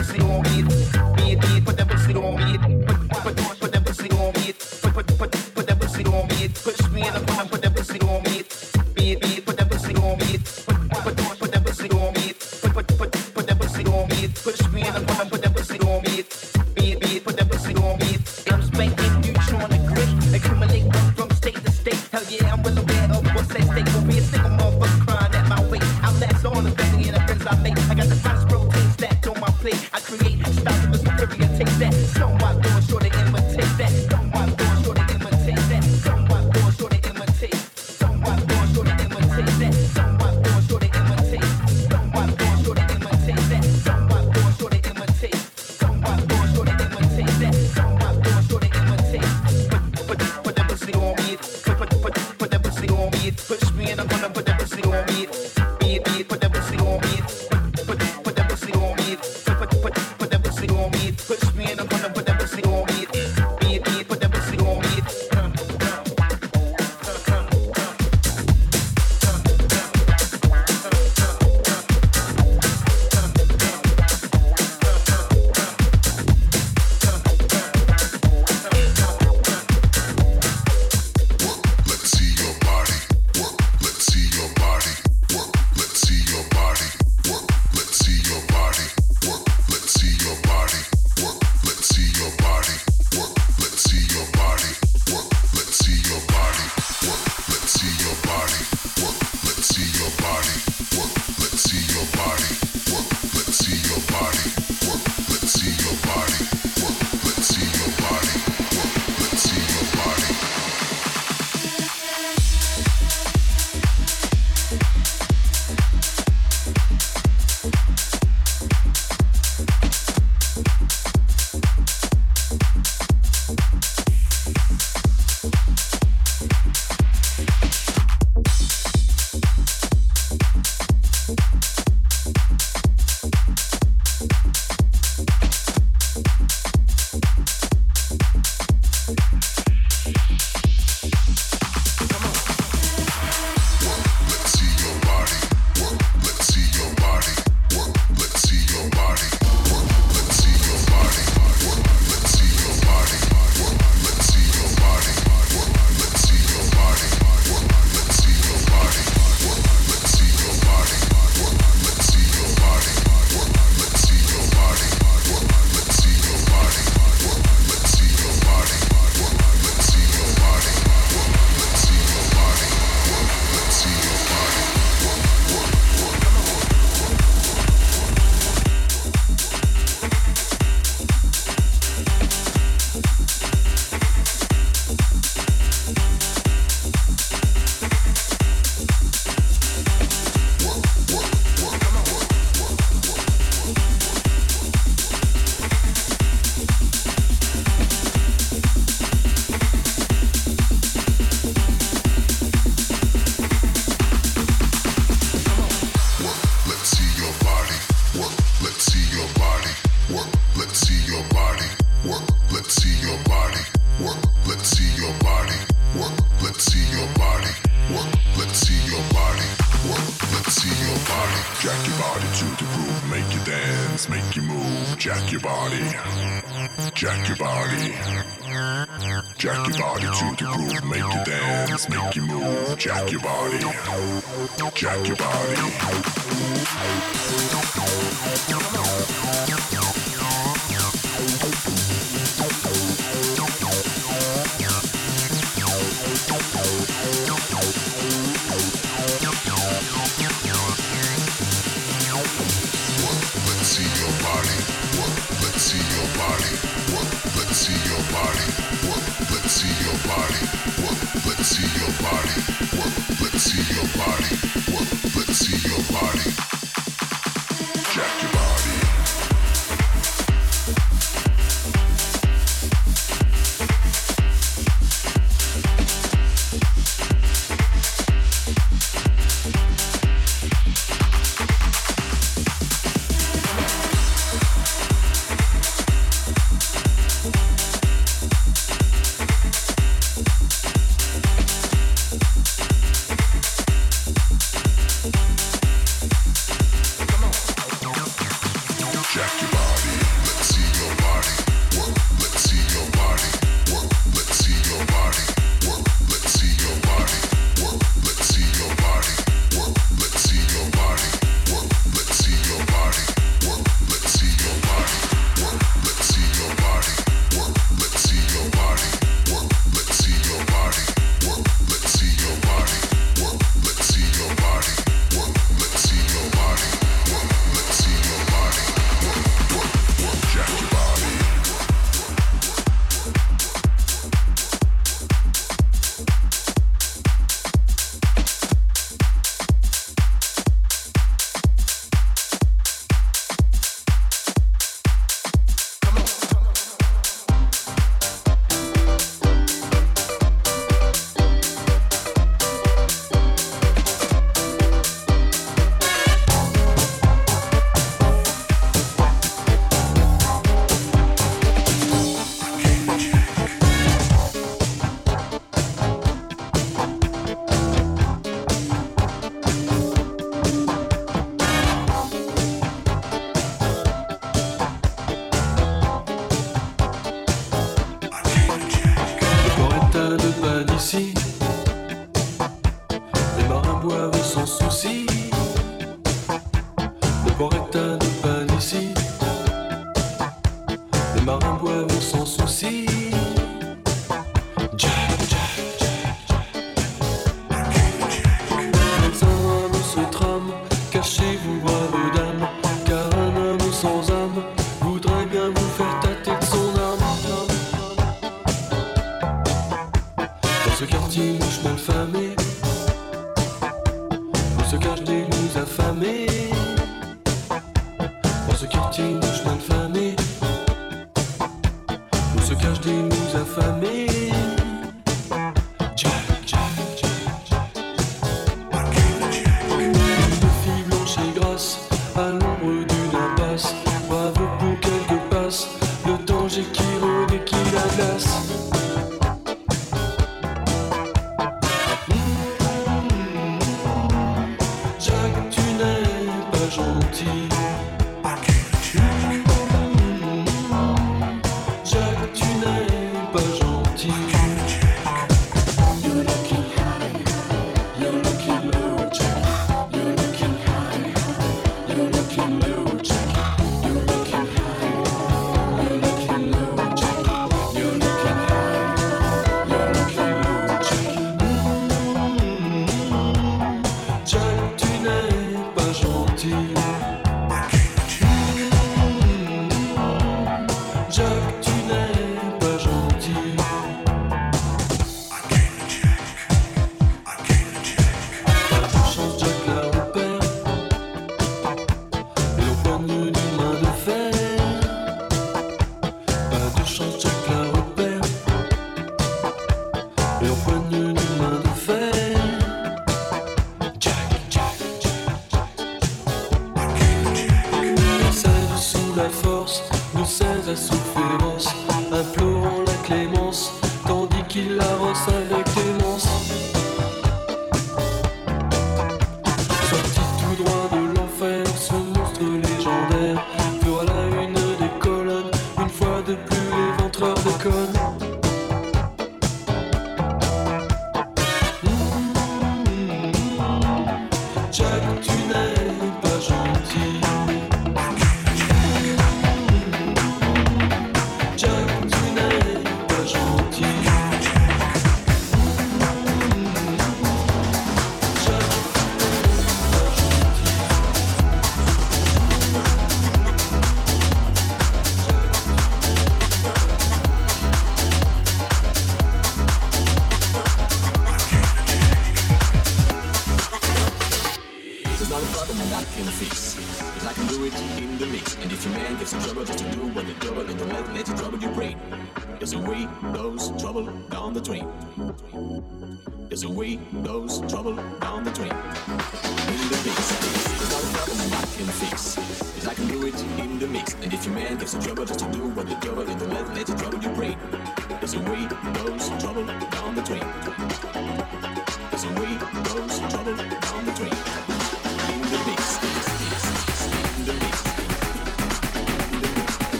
pursuing it.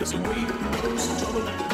It's a way that goes to the